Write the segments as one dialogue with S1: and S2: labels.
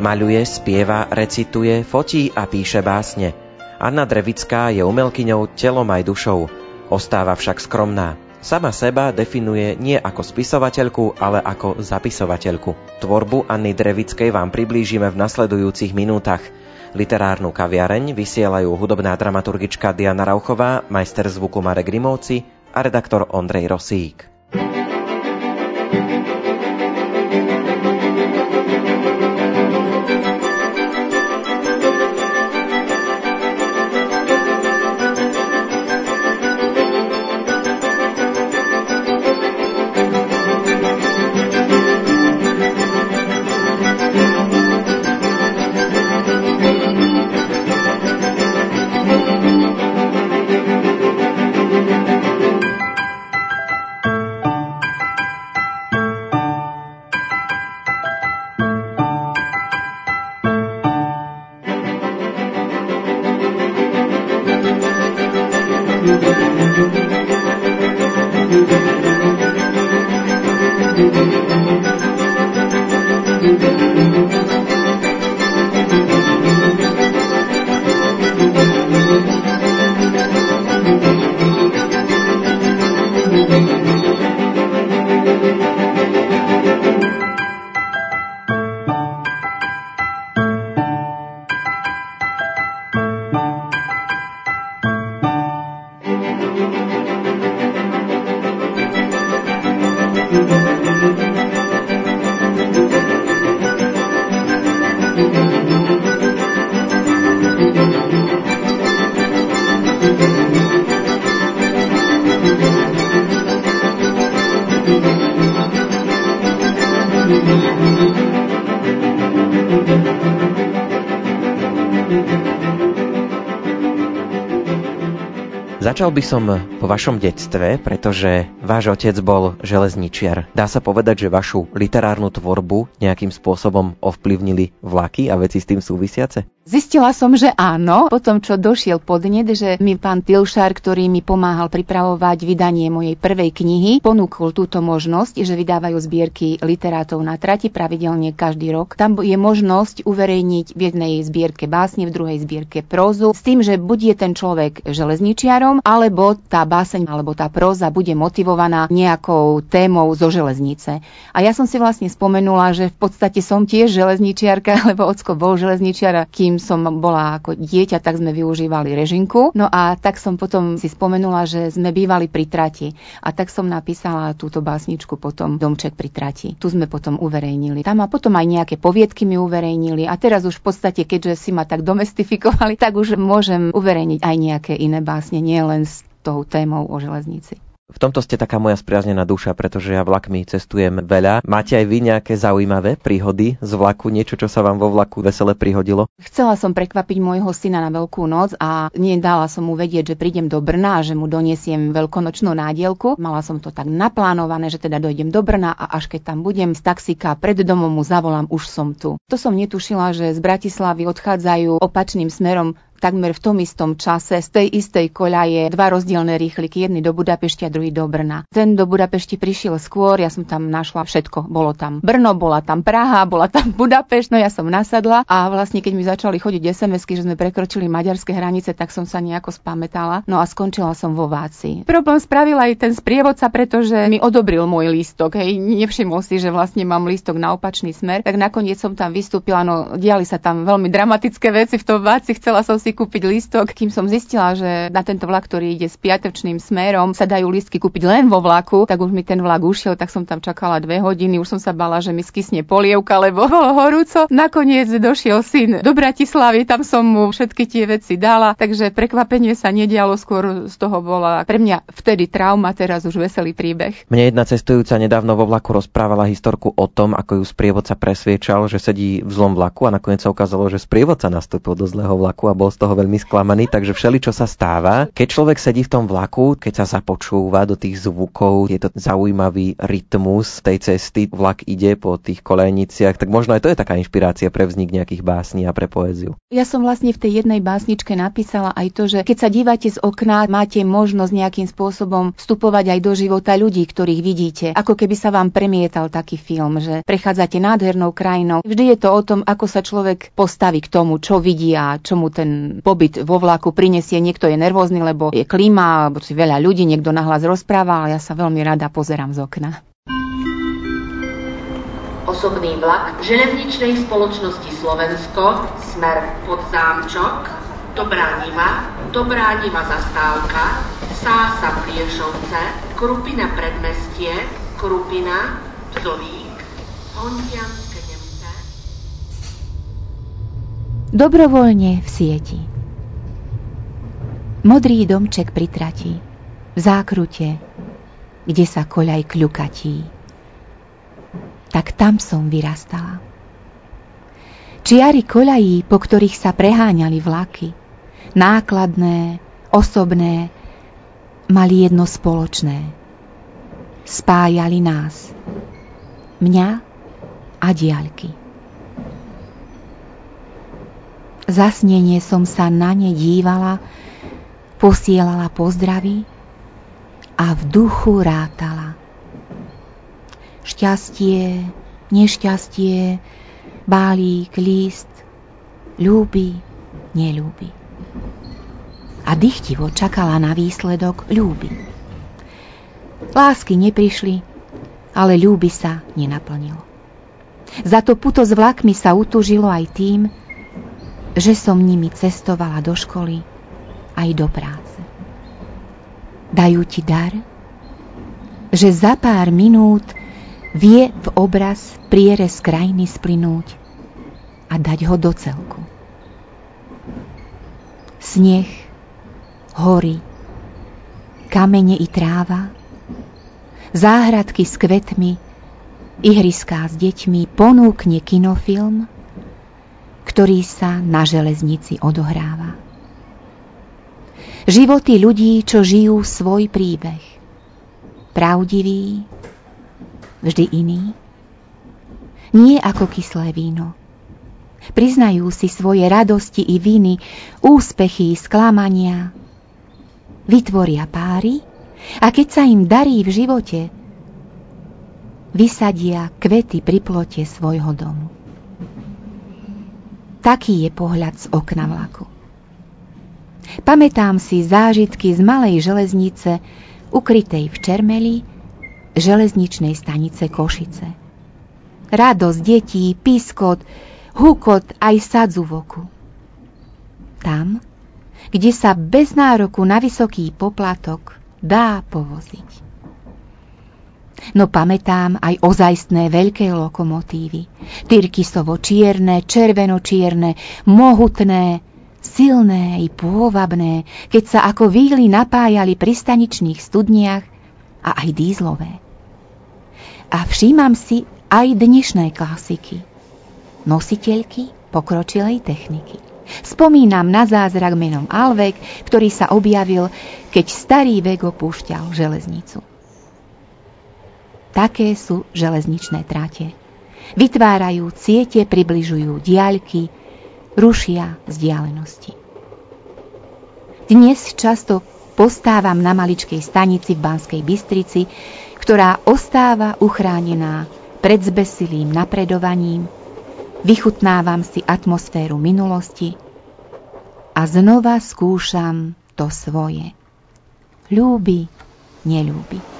S1: Maľuje, spieva, recituje, fotí a píše básne. Anna Drevická je umelkyňou telom aj dušou. Ostáva však skromná. Sama seba definuje nie ako spisovateľku, ale ako zapisovateľku. Tvorbu Anny Drevickej vám priblížime v nasledujúcich minútach. Literárnu kaviareň vysielajú hudobná dramaturgička Diana Rauchová, majster zvuku Marek Rimovci a redaktor Ondrej Rosík. Začal by som po vašom detstve, pretože váš otec bol železničiar. Dá sa povedať, že vašu literárnu tvorbu nejakým spôsobom ovplyvnili vlaky a veci s tým súvisiace?
S2: Zistila som, že áno, potom čo došiel podnet, že mi pán Tilšár, ktorý mi pomáhal pripravovať vydanie mojej prvej knihy, ponúkol túto možnosť, že vydávajú zbierky literátov na trati pravidelne každý rok. Tam je možnosť uverejniť v jednej zbierke básne, v druhej zbierke prózu, s tým, že buď je ten človek železničiarom, alebo tá báseň alebo tá próza bude motivovaná nejakou témou zo železnice. A ja som si vlastne spomenula, že v podstate som tiež železničiarka, lebo ocko bol železničiar, kým som bola ako dieťa, tak sme využívali režinku. No a tak som potom si spomenula, že sme bývali pri trati. A tak som napísala túto básničku potom Domček pri trati. Tu sme potom uverejnili. Tam a potom aj nejaké poviedky mi uverejnili. A teraz už v podstate, keďže si ma tak domestifikovali, tak už môžem uverejniť aj nejaké iné básne, nie len s tou témou o železnici.
S1: V tomto ste taká moja spriaznená duša, pretože ja vlakmi cestujem veľa. Máte aj vy nejaké zaujímavé príhody z vlaku, niečo, čo sa vám vo vlaku vesele prihodilo?
S2: Chcela som prekvapiť môjho syna na Veľkú noc a nedala som mu vedieť, že prídem do Brna a že mu doniesiem veľkonočnú nádielku. Mala som to tak naplánované, že teda dojdem do Brna a až keď tam budem z taxika pred domom mu zavolám, už som tu. To som netušila, že z Bratislavy odchádzajú opačným smerom takmer v tom istom čase z tej istej koľaje dva rozdielne rýchliky, jedný do Budapešti a druhý do Brna. Ten do Budapešti prišiel skôr, ja som tam našla všetko. Bolo tam Brno, bola tam Praha, bola tam Budapešť, no ja som nasadla a vlastne keď mi začali chodiť SMS-ky, že sme prekročili maďarské hranice, tak som sa nejako spamätala. No a skončila som vo Váci. Problém spravil aj ten sprievodca, pretože mi odobril môj lístok. Hej, nevšimol si, že vlastne mám lístok na opačný smer. Tak nakoniec som tam vystúpila, no diali sa tam veľmi dramatické veci v tom Váci. Chcela som si si kúpiť lístok, kým som zistila, že na tento vlak, ktorý ide s piatočným smerom, sa dajú lístky kúpiť len vo vlaku, tak už mi ten vlak ušiel, tak som tam čakala dve hodiny, už som sa bala, že mi skysne polievka, lebo bolo horúco. Nakoniec došiel syn do Bratislavy, tam som mu všetky tie veci dala, takže prekvapenie sa nedialo, skôr z toho bola pre mňa vtedy trauma, teraz už veselý príbeh.
S1: Mne jedna cestujúca nedávno vo vlaku rozprávala historku o tom, ako ju sprievodca presviečal, že sedí v zlom vlaku a nakoniec sa ukázalo, že sprievodca nastúpil do zlého vlaku a bol z toho veľmi sklamaný, takže všeli, čo sa stáva. Keď človek sedí v tom vlaku, keď sa započúva do tých zvukov, je to zaujímavý rytmus tej cesty, vlak ide po tých kolejniciach, tak možno aj to je taká inšpirácia pre vznik nejakých básní a pre poéziu.
S2: Ja som vlastne v tej jednej básničke napísala aj to, že keď sa dívate z okna, máte možnosť nejakým spôsobom vstupovať aj do života ľudí, ktorých vidíte. Ako keby sa vám premietal taký film, že prechádzate nádhernou krajinou. Vždy je to o tom, ako sa človek postaví k tomu, čo vidí a čo mu ten pobyt vo vlaku prinesie. Niekto je nervózny, lebo je klíma, alebo si veľa ľudí, niekto nahlas rozpráva, ale ja sa veľmi rada pozerám z okna.
S3: Osobný vlak železničnej spoločnosti Slovensko, smer pod Zámčok, Dobrá Niva, Dobrá Niva zastávka, Sása Priešovce, Krupina predmestie, Krupina, Pzovík, Hontianské.
S2: Dobrovoľne v sieti. Modrý domček pri v zákrute, kde sa koľaj kľukatí tak tam som vyrastala. Čiary koľají, po ktorých sa preháňali vlaky, nákladné, osobné, mali jedno spoločné. Spájali nás. Mňa a diaľky. Zasnenie som sa na ne dívala, posielala pozdravy a v duchu rátala šťastie, nešťastie, bálík, list, ľúbi, nelúbi. A dychtivo čakala na výsledok ľúbi. Lásky neprišli, ale ľúbi sa nenaplnilo. Za to puto s vlakmi sa utužilo aj tým, že som nimi cestovala do školy aj do práce. Dajú ti dar, že za pár minút vie v obraz prierez krajiny splynúť a dať ho do celku. Sneh, hory, kamene i tráva, záhradky s kvetmi, ihriská s deťmi ponúkne kinofilm, ktorý sa na železnici odohráva. Životy ľudí, čo žijú svoj príbeh. Pravdivý, vždy iný? Nie ako kyslé víno. Priznajú si svoje radosti i viny, úspechy i sklamania. Vytvoria páry a keď sa im darí v živote, vysadia kvety pri plote svojho domu. Taký je pohľad z okna vlaku. Pamätám si zážitky z malej železnice, ukrytej v Čermeli, železničnej stanice Košice. Radosť detí, piskot, hukot aj sadzu v oku. Tam, kde sa bez nároku na vysoký poplatok dá povoziť. No pamätám aj ozajstné veľké lokomotívy. Tyrkisovo čierne, červeno-čierne, mohutné, silné i pôvabné, keď sa ako víly napájali pri staničných studniach a aj dízlové. A všímam si aj dnešné klasiky. Nositeľky pokročilej techniky. Spomínam na zázrak menom Alvek, ktorý sa objavil, keď starý vek opúšťal železnicu. Také sú železničné trate. Vytvárajú ciete, približujú diaľky, rušia vzdialenosti. Dnes často postávam na maličkej stanici v Banskej Bystrici, ktorá ostáva uchránená pred zbesilým napredovaním, vychutnávam si atmosféru minulosti a znova skúšam to svoje. Ľúbi, nelúbi.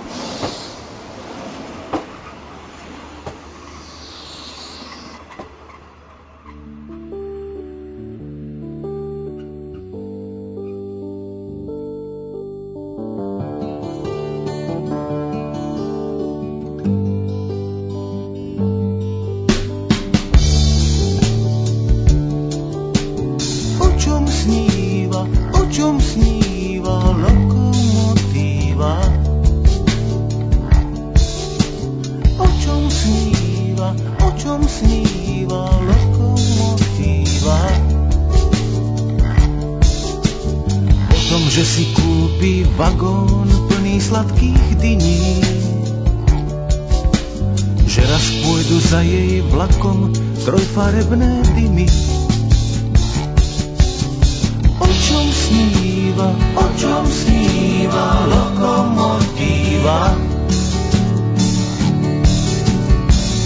S4: Čom sníva lokomotíva?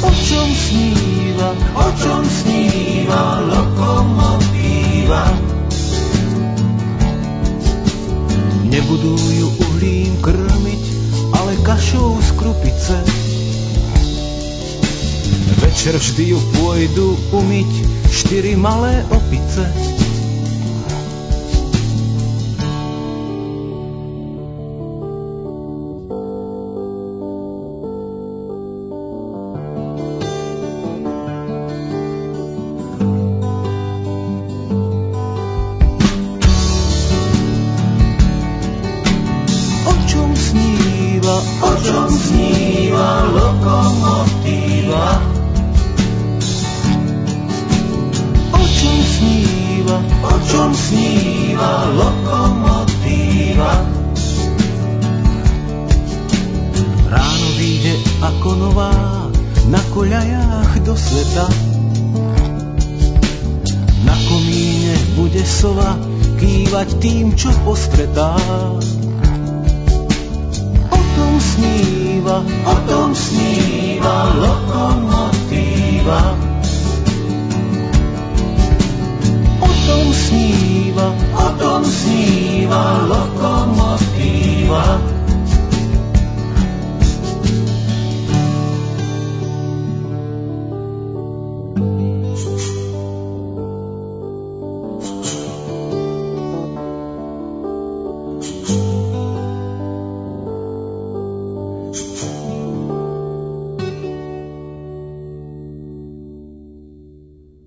S4: O čom sníva, o čom sníva lokomotíva? Nebudú ju uhlím krmiť, ale kašou z krupice. Večer vždy ju pôjdu umyť štyri malé opice. ako nová na koľajách do sveta. Na komíne bude sova kývať tým, čo postretá. O tom sníva, o tom sníva lokomotíva. O tom sníva, o tom sníva lokomotíva.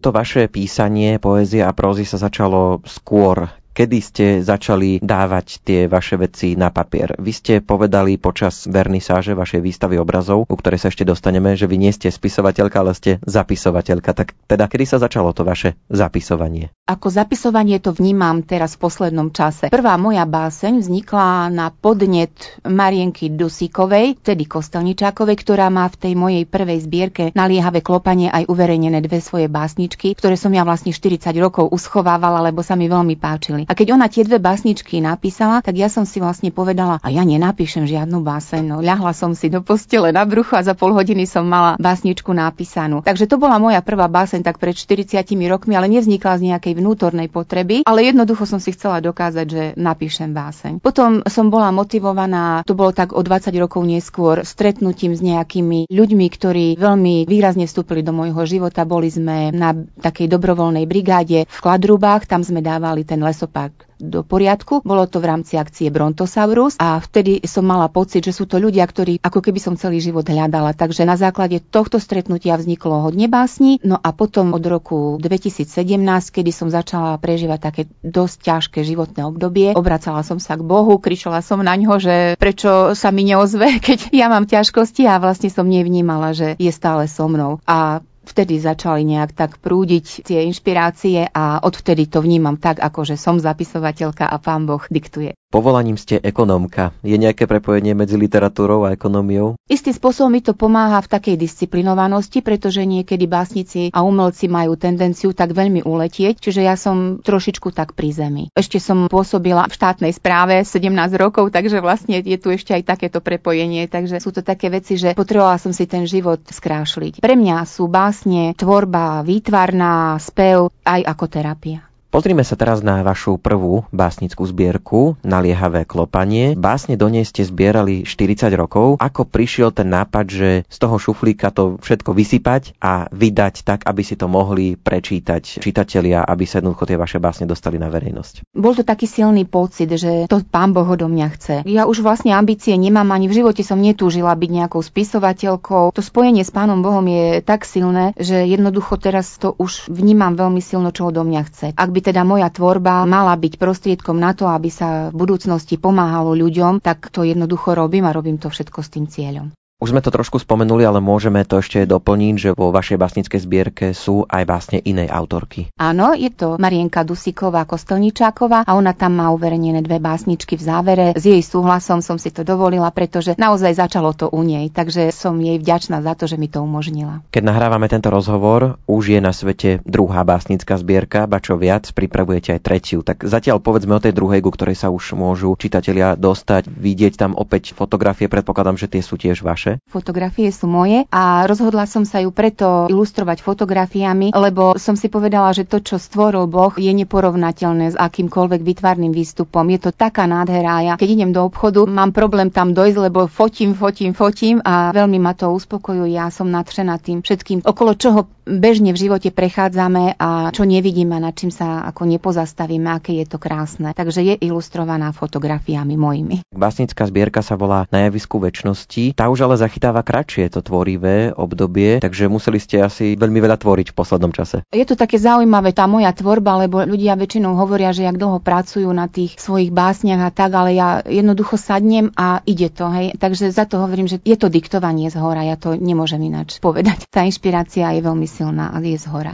S1: To vaše písanie, poézia a prózy sa začalo skôr kedy ste začali dávať tie vaše veci na papier. Vy ste povedali počas vernisáže vašej výstavy obrazov, u ktorej sa ešte dostaneme, že vy nie ste spisovateľka, ale ste zapisovateľka. Tak teda kedy sa začalo to vaše zapisovanie?
S2: Ako zapisovanie to vnímam teraz v poslednom čase. Prvá moja báseň vznikla na podnet Marienky Dusíkovej, tedy Kostelničákovej, ktorá má v tej mojej prvej zbierke naliehavé klopanie aj uverejnené dve svoje básničky, ktoré som ja vlastne 40 rokov uschovávala, lebo sa mi veľmi páčili. A keď ona tie dve básničky napísala, tak ja som si vlastne povedala, a ja nenapíšem žiadnu báseň. No, ľahla som si do postele na bruchu a za pol hodiny som mala básničku napísanú. Takže to bola moja prvá báseň tak pred 40 rokmi, ale nevznikla z nejakej vnútornej potreby, ale jednoducho som si chcela dokázať, že napíšem báseň. Potom som bola motivovaná, to bolo tak o 20 rokov neskôr, stretnutím s nejakými ľuďmi, ktorí veľmi výrazne vstúpili do môjho života. Boli sme na takej dobrovoľnej brigáde v Kladrubách, tam sme dávali ten lesop pak do poriadku. Bolo to v rámci akcie Brontosaurus a vtedy som mala pocit, že sú to ľudia, ktorí ako keby som celý život hľadala. Takže na základe tohto stretnutia vzniklo hodne básni. No a potom od roku 2017, kedy som začala prežívať také dosť ťažké životné obdobie, obracala som sa k Bohu, kričala som na ňo, že prečo sa mi neozve, keď ja mám ťažkosti a vlastne som nevnímala, že je stále so mnou. A vtedy začali nejak tak prúdiť tie inšpirácie a odvtedy to vnímam tak, ako že som zapisovateľka a pán Boh diktuje.
S1: Povolaním ste ekonómka. Je nejaké prepojenie medzi literatúrou a ekonómiou?
S2: Istým spôsobom mi to pomáha v takej disciplinovanosti, pretože niekedy básnici a umelci majú tendenciu tak veľmi uletieť, čiže ja som trošičku tak pri zemi. Ešte som pôsobila v štátnej správe 17 rokov, takže vlastne je tu ešte aj takéto prepojenie, takže sú to také veci, že potrebovala som si ten život skrášliť. Pre mňa sú básne tvorba výtvarná, spev aj ako terapia.
S1: Pozrime sa teraz na vašu prvú básnickú zbierku Naliehavé klopanie. Básne do nej ste zbierali 40 rokov. Ako prišiel ten nápad, že z toho šuflíka to všetko vysypať a vydať tak, aby si to mohli prečítať čitatelia, aby sa jednoducho tie vaše básne dostali na verejnosť?
S2: Bol to taký silný pocit, že to pán Boh do mňa chce. Ja už vlastne ambície nemám, ani v živote som netúžila byť nejakou spisovateľkou. To spojenie s pánom Bohom je tak silné, že jednoducho teraz to už vnímam veľmi silno, čo do mňa chce. Ak teda moja tvorba mala byť prostriedkom na to, aby sa v budúcnosti pomáhalo ľuďom, tak to jednoducho robím a robím to všetko s tým cieľom.
S1: Už sme to trošku spomenuli, ale môžeme to ešte doplniť, že vo vašej básnickej zbierke sú aj básne inej autorky.
S2: Áno, je to Marienka Dusiková Kostelničáková a ona tam má uverejnené dve básničky v závere. S jej súhlasom som si to dovolila, pretože naozaj začalo to u nej, takže som jej vďačná za to, že mi to umožnila.
S1: Keď nahrávame tento rozhovor, už je na svete druhá básnická zbierka, ba čo viac, pripravujete aj tretiu. Tak zatiaľ povedzme o tej druhej, ku ktorej sa už môžu čitatelia dostať, vidieť tam opäť fotografie, predpokladám, že tie sú tiež vaše vaše?
S2: Fotografie sú moje a rozhodla som sa ju preto ilustrovať fotografiami, lebo som si povedala, že to, čo stvoril Boh, je neporovnateľné s akýmkoľvek vytvarným výstupom. Je to taká nádhera ja keď idem do obchodu, mám problém tam dojsť, lebo fotím, fotím, fotím a veľmi ma to uspokojuje. Ja som nadšená tým všetkým, okolo čoho bežne v živote prechádzame a čo nevidíme, nad čím sa ako nepozastavíme, aké je to krásne. Takže je ilustrovaná fotografiami mojimi.
S1: Básnická zbierka sa volá Na javisku väčšnosti. Tá už ale zachytáva kratšie to tvorivé obdobie, takže museli ste asi veľmi veľa tvoriť v poslednom čase.
S2: Je to také zaujímavé, tá moja tvorba, lebo ľudia väčšinou hovoria, že jak dlho pracujú na tých svojich básniach a tak, ale ja jednoducho sadnem a ide to. Hej. Takže za to hovorím, že je to diktovanie z hora, ja to nemôžem ináč povedať. Tá inšpirácia je veľmi silná a je z hora.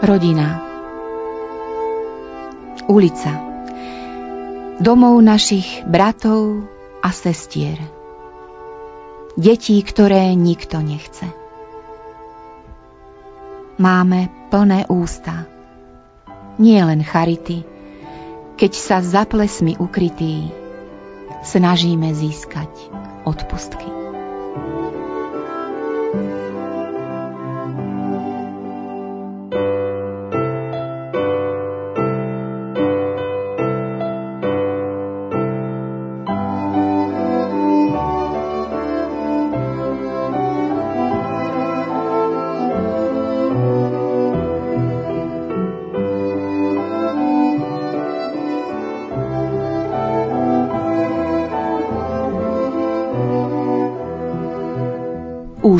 S2: Rodina. Ulica. Domov našich bratov a sestier. Detí, ktoré nikto nechce. Máme plné ústa. Nie len charity. Keď sa za plesmi ukrytí snažíme získať odpustky.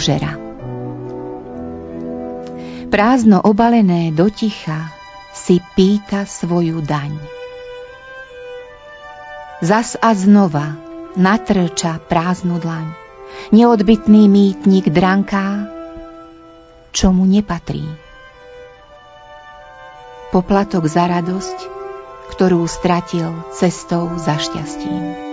S2: Úžera. Prázdno obalené do ticha si pýta svoju daň. Zas a znova natrča prázdnu dlaň. Neodbitný mýtnik dranká, čo mu nepatrí. Poplatok za radosť, ktorú stratil cestou za šťastím.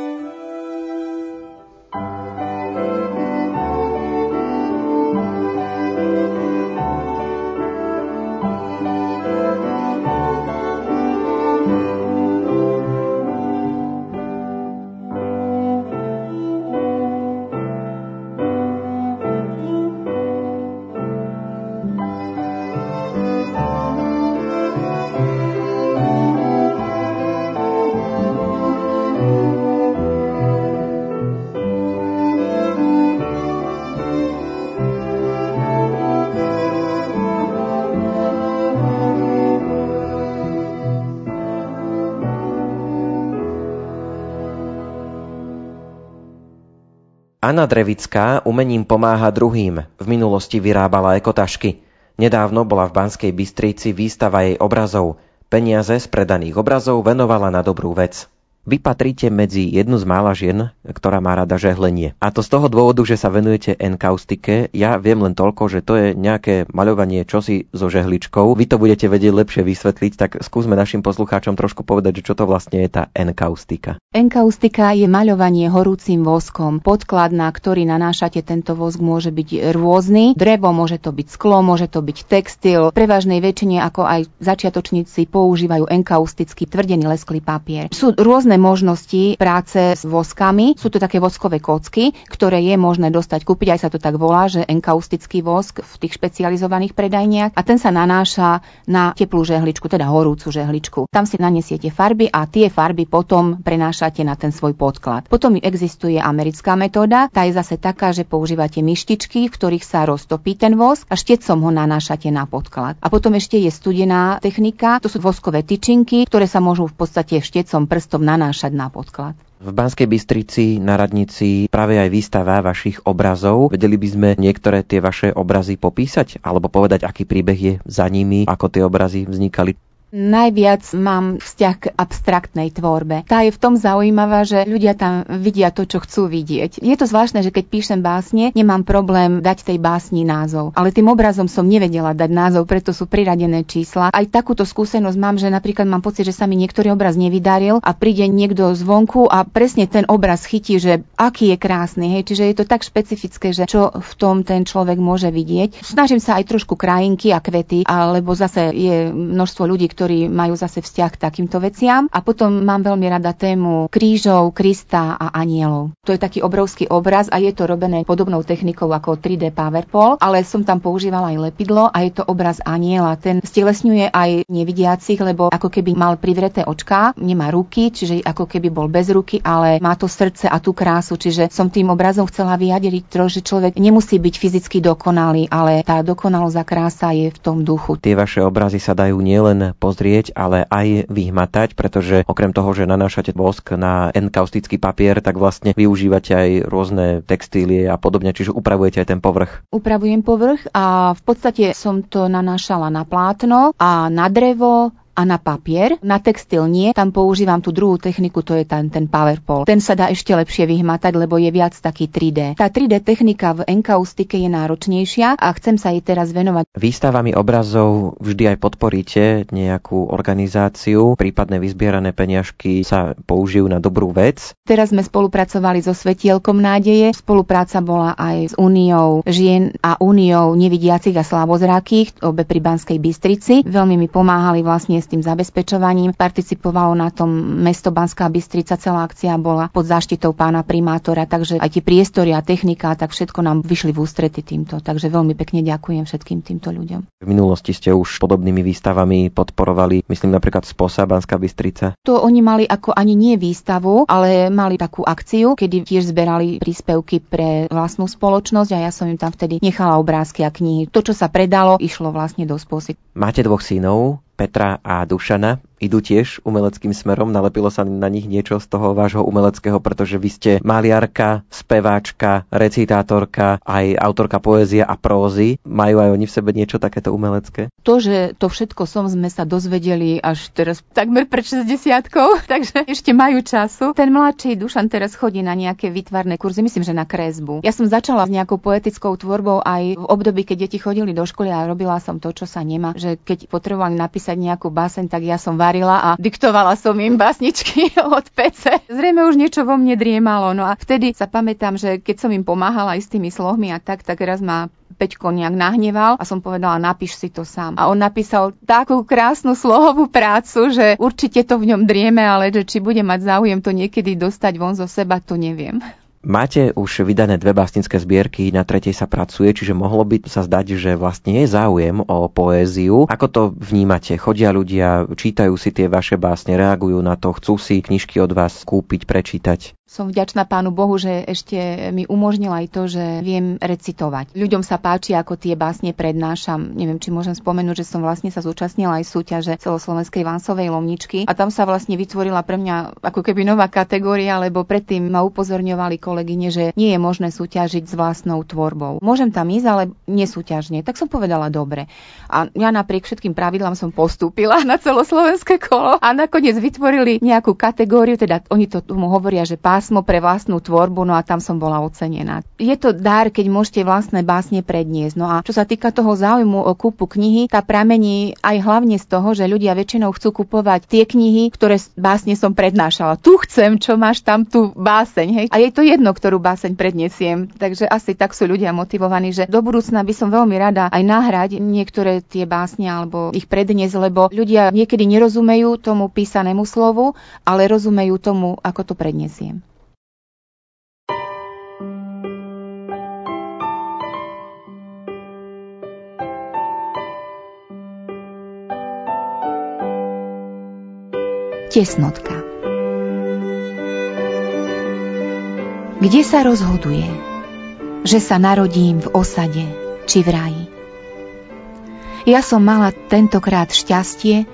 S1: Anna Drevická umením pomáha druhým. V minulosti vyrábala ekotašky. Nedávno bola v Banskej Bystrici výstava jej obrazov. Peniaze z predaných obrazov venovala na dobrú vec. Vy patríte medzi jednu z mála žien, ktorá má rada žehlenie. A to z toho dôvodu, že sa venujete enkaustike. Ja viem len toľko, že to je nejaké maľovanie čosi so žehličkou. Vy to budete vedieť lepšie vysvetliť, tak skúsme našim poslucháčom trošku povedať, čo to vlastne je tá enkaustika.
S2: Enkaustika je maľovanie horúcim voskom. Podklad, na ktorý nanášate tento vosk, môže byť rôzny. Drevo, môže to byť sklo, môže to byť textil. Prevažnej väčšine, ako aj začiatočníci, používajú enkaustický tvrdený lesklý papier. Sú rôzne možnosti práce s voskami. Sú to také voskové kocky, ktoré je možné dostať kúpiť, aj sa to tak volá, že enkaustický vosk v tých špecializovaných predajniach a ten sa nanáša na teplú žehličku, teda horúcu žehličku. Tam si nanesiete farby a tie farby potom prenášate na ten svoj podklad. Potom existuje americká metóda, tá je zase taká, že používate myštičky, v ktorých sa roztopí ten vosk a štecom ho nanášate na podklad. A potom ešte je studená technika, to sú voskové tyčinky, ktoré sa môžu v podstate štecom prstom nanášať prenášať na podklad.
S1: V Banskej Bystrici na radnici práve aj výstava vašich obrazov. Vedeli by sme niektoré tie vaše obrazy popísať alebo povedať, aký príbeh je za nimi, ako tie obrazy vznikali?
S2: Najviac mám vzťah k abstraktnej tvorbe. Tá je v tom zaujímavá, že ľudia tam vidia to, čo chcú vidieť. Je to zvláštne, že keď píšem básne, nemám problém dať tej básni názov. Ale tým obrazom som nevedela dať názov, preto sú priradené čísla. Aj takúto skúsenosť mám, že napríklad mám pocit, že sa mi niektorý obraz nevydaril a príde niekto zvonku a presne ten obraz chytí, že aký je krásny. Hej. Čiže je to tak špecifické, že čo v tom ten človek môže vidieť. Snažím sa aj trošku krajinky a kvety, alebo zase je množstvo ľudí, ktorí majú zase vzťah k takýmto veciam. A potom mám veľmi rada tému krížov, Krista a anielov. To je taký obrovský obraz a je to robené podobnou technikou ako 3D Powerpol, ale som tam používala aj lepidlo a je to obraz aniela. Ten stelesňuje aj nevidiacich, lebo ako keby mal privreté očká, nemá ruky, čiže ako keby bol bez ruky, ale má to srdce a tú krásu, čiže som tým obrazom chcela vyjadriť to, že človek nemusí byť fyzicky dokonalý, ale tá dokonalosť a krása je v tom duchu.
S1: Tie vaše obrazy sa dajú nielen pozrieť, ale aj vyhmatať, pretože okrem toho, že nanášate vosk na enkaustický papier, tak vlastne využívate aj rôzne textílie a podobne, čiže upravujete aj ten povrch.
S2: Upravujem povrch a v podstate som to nanášala na plátno a na drevo a na papier. Na textil nie, tam používam tú druhú techniku, to je ten, ten powerpol. Ten sa dá ešte lepšie vyhmatať, lebo je viac taký 3D. Tá 3D technika v enkaustike je náročnejšia a chcem sa jej teraz venovať.
S1: Výstavami obrazov vždy aj podporíte nejakú organizáciu, prípadne vyzbierané peniažky sa použijú na dobrú vec.
S2: Teraz sme spolupracovali so Svetielkom nádeje. Spolupráca bola aj s Úniou žien a Úniou nevidiacich a slabozrakých, obe pri Banskej Bystrici. Veľmi mi pomáhali vlastne s tým zabezpečovaním. Participovalo na tom mesto Banská Bystrica, celá akcia bola pod záštitou pána primátora, takže aj tie priestory a technika, tak všetko nám vyšli v ústrety týmto. Takže veľmi pekne ďakujem všetkým týmto ľuďom.
S1: V minulosti ste už podobnými výstavami podporovali, myslím napríklad Sposa Banská Bystrica.
S2: To oni mali ako ani nie výstavu, ale mali takú akciu, kedy tiež zberali príspevky pre vlastnú spoločnosť a ja som im tam vtedy nechala obrázky a knihy. To, čo sa predalo, išlo vlastne do spôsob.
S1: Máte dvoch synov, Petra a Dušana idú tiež umeleckým smerom? Nalepilo sa na nich niečo z toho vášho umeleckého, pretože vy ste maliarka, speváčka, recitátorka, aj autorka poézie a prózy. Majú aj oni v sebe niečo takéto umelecké?
S2: To, že to všetko som, sme sa dozvedeli až teraz takmer pred 60 takže ešte majú času. Ten mladší Dušan teraz chodí na nejaké výtvarné kurzy, myslím, že na kresbu. Ja som začala s nejakou poetickou tvorbou aj v období, keď deti chodili do školy a robila som to, čo sa nemá, že keď potrebovali napísať nejakú báseň, tak ja som varila a diktovala som im básničky od pece. Zrejme už niečo vo mne driemalo. No a vtedy sa pamätám, že keď som im pomáhala aj s tými slovmi a tak, tak raz ma Peťko nejak nahneval a som povedala, napíš si to sám. A on napísal takú krásnu slohovú prácu, že určite to v ňom drieme, ale že či bude mať záujem to niekedy dostať von zo seba, to neviem.
S1: Máte už vydané dve básnické zbierky, na tretej sa pracuje, čiže mohlo by sa zdať, že vlastne je záujem o poéziu. Ako to vnímate? Chodia ľudia, čítajú si tie vaše básne, reagujú na to, chcú si knižky od vás kúpiť, prečítať?
S2: Som vďačná Pánu Bohu, že ešte mi umožnil aj to, že viem recitovať. Ľuďom sa páči, ako tie básne prednášam. Neviem, či môžem spomenúť, že som vlastne sa zúčastnila aj súťaže celoslovenskej Vansovej lomničky a tam sa vlastne vytvorila pre mňa ako keby nová kategória, lebo predtým ma upozorňovali kolegyne, že nie je možné súťažiť s vlastnou tvorbou. Môžem tam ísť, ale nesúťažne. Tak som povedala dobre. A ja napriek všetkým pravidlám som postúpila na celoslovenské kolo a nakoniec vytvorili nejakú kategóriu, teda oni to tomu hovoria, že pás pásmo pre vlastnú tvorbu, no a tam som bola ocenená. Je to dar, keď môžete vlastné básne predniesť. No a čo sa týka toho záujmu o kúpu knihy, tá pramení aj hlavne z toho, že ľudia väčšinou chcú kupovať tie knihy, ktoré básne som prednášala. Tu chcem, čo máš tam tú báseň. Hej? A je to jedno, ktorú báseň predniesiem. Takže asi tak sú ľudia motivovaní, že do budúcna by som veľmi rada aj nahrať niektoré tie básne alebo ich predniesť, lebo ľudia niekedy nerozumejú tomu písanému slovu, ale rozumejú tomu, ako to predniesiem. Tesnotka Kde sa rozhoduje, že sa narodím v osade či v raji? Ja som mala tentokrát šťastie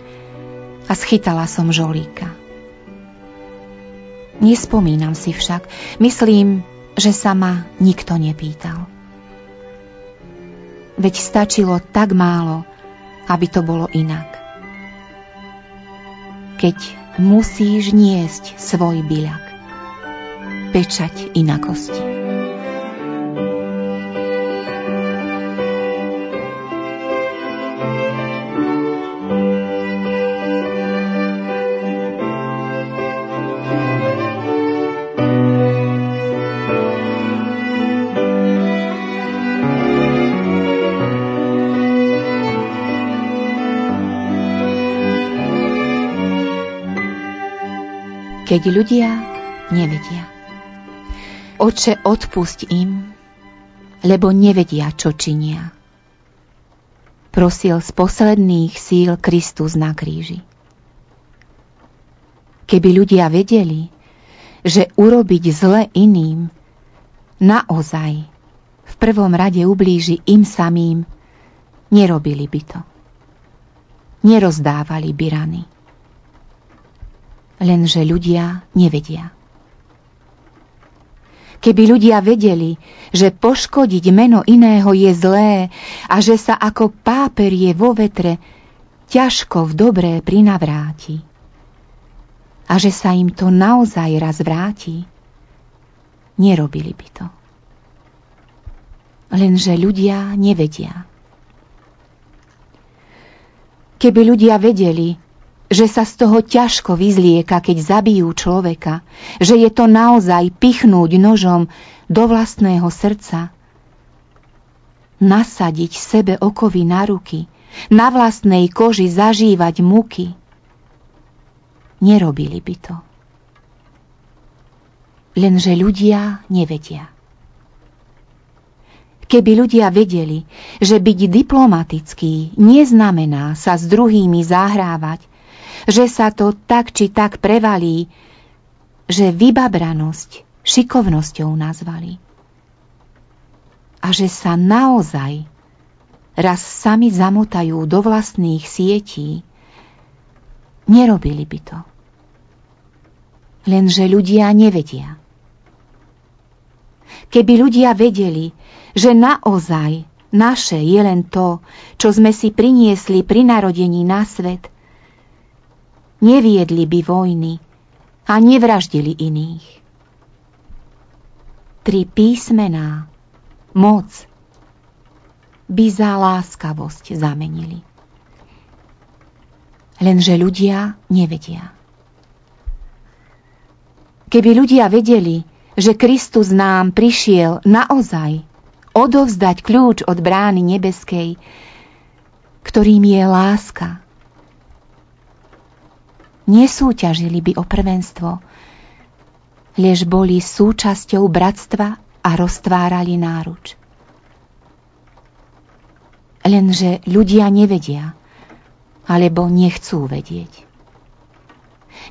S2: a schytala som žolíka. Nespomínam si však, myslím, že sa ma nikto nepýtal. Veď stačilo tak málo, aby to bolo inak. keď musíš niesť svoj byľak. Pečať inakosti. Keď ľudia nevedia. Oče, odpusť im, lebo nevedia, čo činia. Prosil z posledných síl Kristus na kríži. Keby ľudia vedeli, že urobiť zle iným naozaj v prvom rade ublíži im samým, nerobili by to. Nerozdávali by rany lenže ľudia nevedia. Keby ľudia vedeli, že poškodiť meno iného je zlé a že sa ako páperie vo vetre ťažko v dobré prinavráti a že sa im to naozaj raz vráti, nerobili by to. Lenže ľudia nevedia. Keby ľudia vedeli, že sa z toho ťažko vyzlieka, keď zabijú človeka, že je to naozaj pichnúť nožom do vlastného srdca, nasadiť sebe okovy na ruky, na vlastnej koži zažívať muky. Nerobili by to. Lenže ľudia nevedia. Keby ľudia vedeli, že byť diplomatický neznamená sa s druhými zahrávať, že sa to tak či tak prevalí, že vybabranosť šikovnosťou nazvali. A že sa naozaj raz sami zamotajú do vlastných sietí, nerobili by to. Lenže ľudia nevedia. Keby ľudia vedeli, že naozaj naše je len to, čo sme si priniesli pri narodení na svet, neviedli by vojny a nevraždili iných. Tri písmená, moc, by za láskavosť zamenili. Lenže ľudia nevedia. Keby ľudia vedeli, že Kristus nám prišiel naozaj odovzdať kľúč od brány nebeskej, ktorým je láska, nesúťažili by o prvenstvo, lež boli súčasťou bratstva a roztvárali náruč. Lenže ľudia nevedia, alebo nechcú vedieť.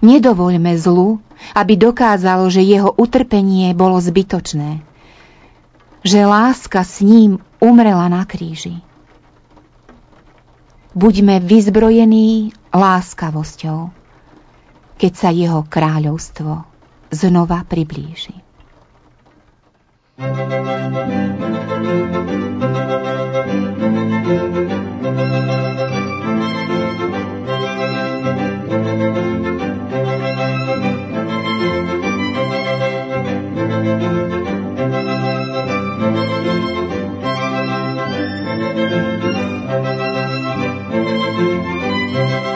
S2: Nedovoľme zlu, aby dokázalo, že jeho utrpenie bolo zbytočné, že láska s ním umrela na kríži. Buďme vyzbrojení láskavosťou keď sa jeho kráľovstvo znova priblíži.
S1: thank you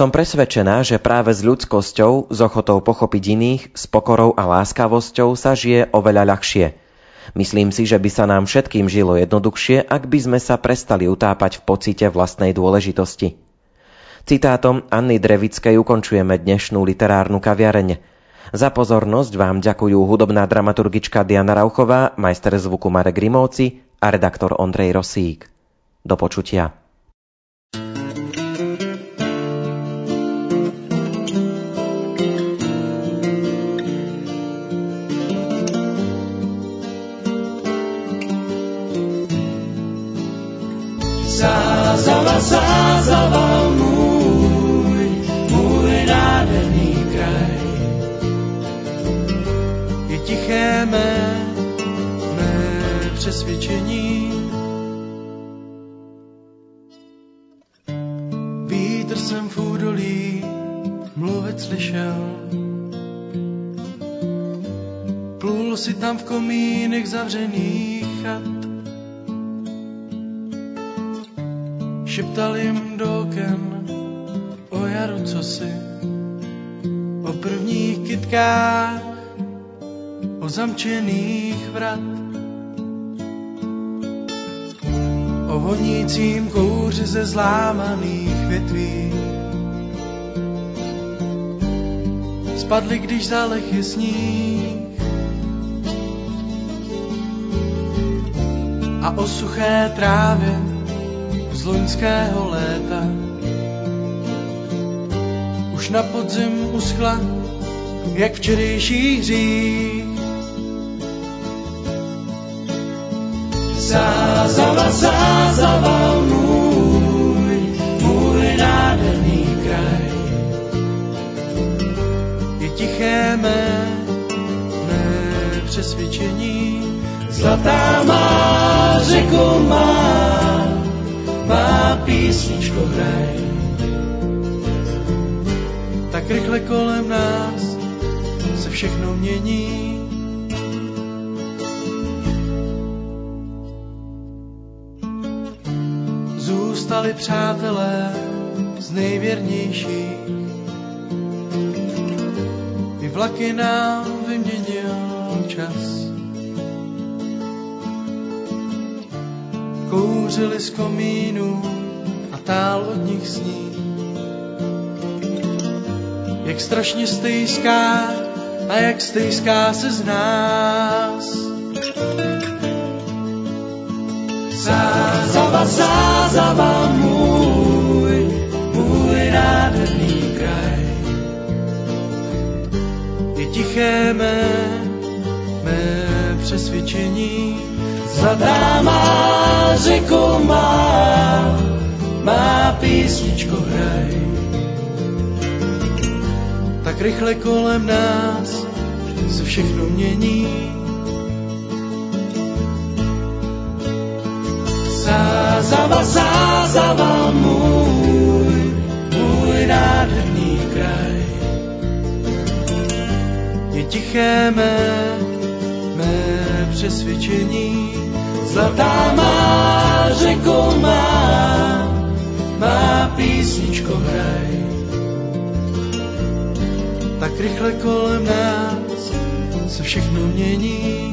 S1: Som presvedčená, že práve s ľudskosťou, s ochotou pochopiť iných, s pokorou a láskavosťou sa žije oveľa ľahšie. Myslím si, že by sa nám všetkým žilo jednoduchšie, ak by sme sa prestali utápať v pocite vlastnej dôležitosti. Citátom Anny Drevickej ukončujeme dnešnú literárnu kaviareň. Za pozornosť vám ďakujú hudobná dramaturgička Diana Rauchová, majster zvuku Marek Rimovci a redaktor Ondrej Rosík. Do počutia.
S4: Zázava, zázava můj, můj nádherný kraj. Je tiché mé, mé přesvědčení. Vítr jsem v údolí mluvit slyšel. Plul si tam v komínech zavřených chat Šeptal jim do oken o jaru si, o prvních kytkách, o zamčených vrat, o vonícím kouři ze zlámaných větví. Spadli, když zalech je sníh. A o suché trávě loňského léta. Už na podzim uschla, jak včerejší hřích. Zázava, zázava, můj, můj nádherný kraj. Je tiché mé, mé přesvědčení, zlatá má, řeku má, má písničko hraj. Tak rychle kolem nás se všechno mění. Zůstali přátelé z nejvěrnějších. I vlaky nám vyměnil čas. Kouřili z komínu a tál od nich sní. Jak strašně stejská a jak stejská se z nás. Zázava, zázava, můj, můj nádherný kraj. Je tiché mé, mé přesvědčení, Zlatá má řeku má, má písničko hraj. Tak rychle kolem nás se všechno mění. Zázava, zázava můj, můj nádherný kraj. Je tiché mé, mé přesvědčení, Zlatá má, řeku má, má písničko hraj. Tak rychle kolem nás se všechno mění.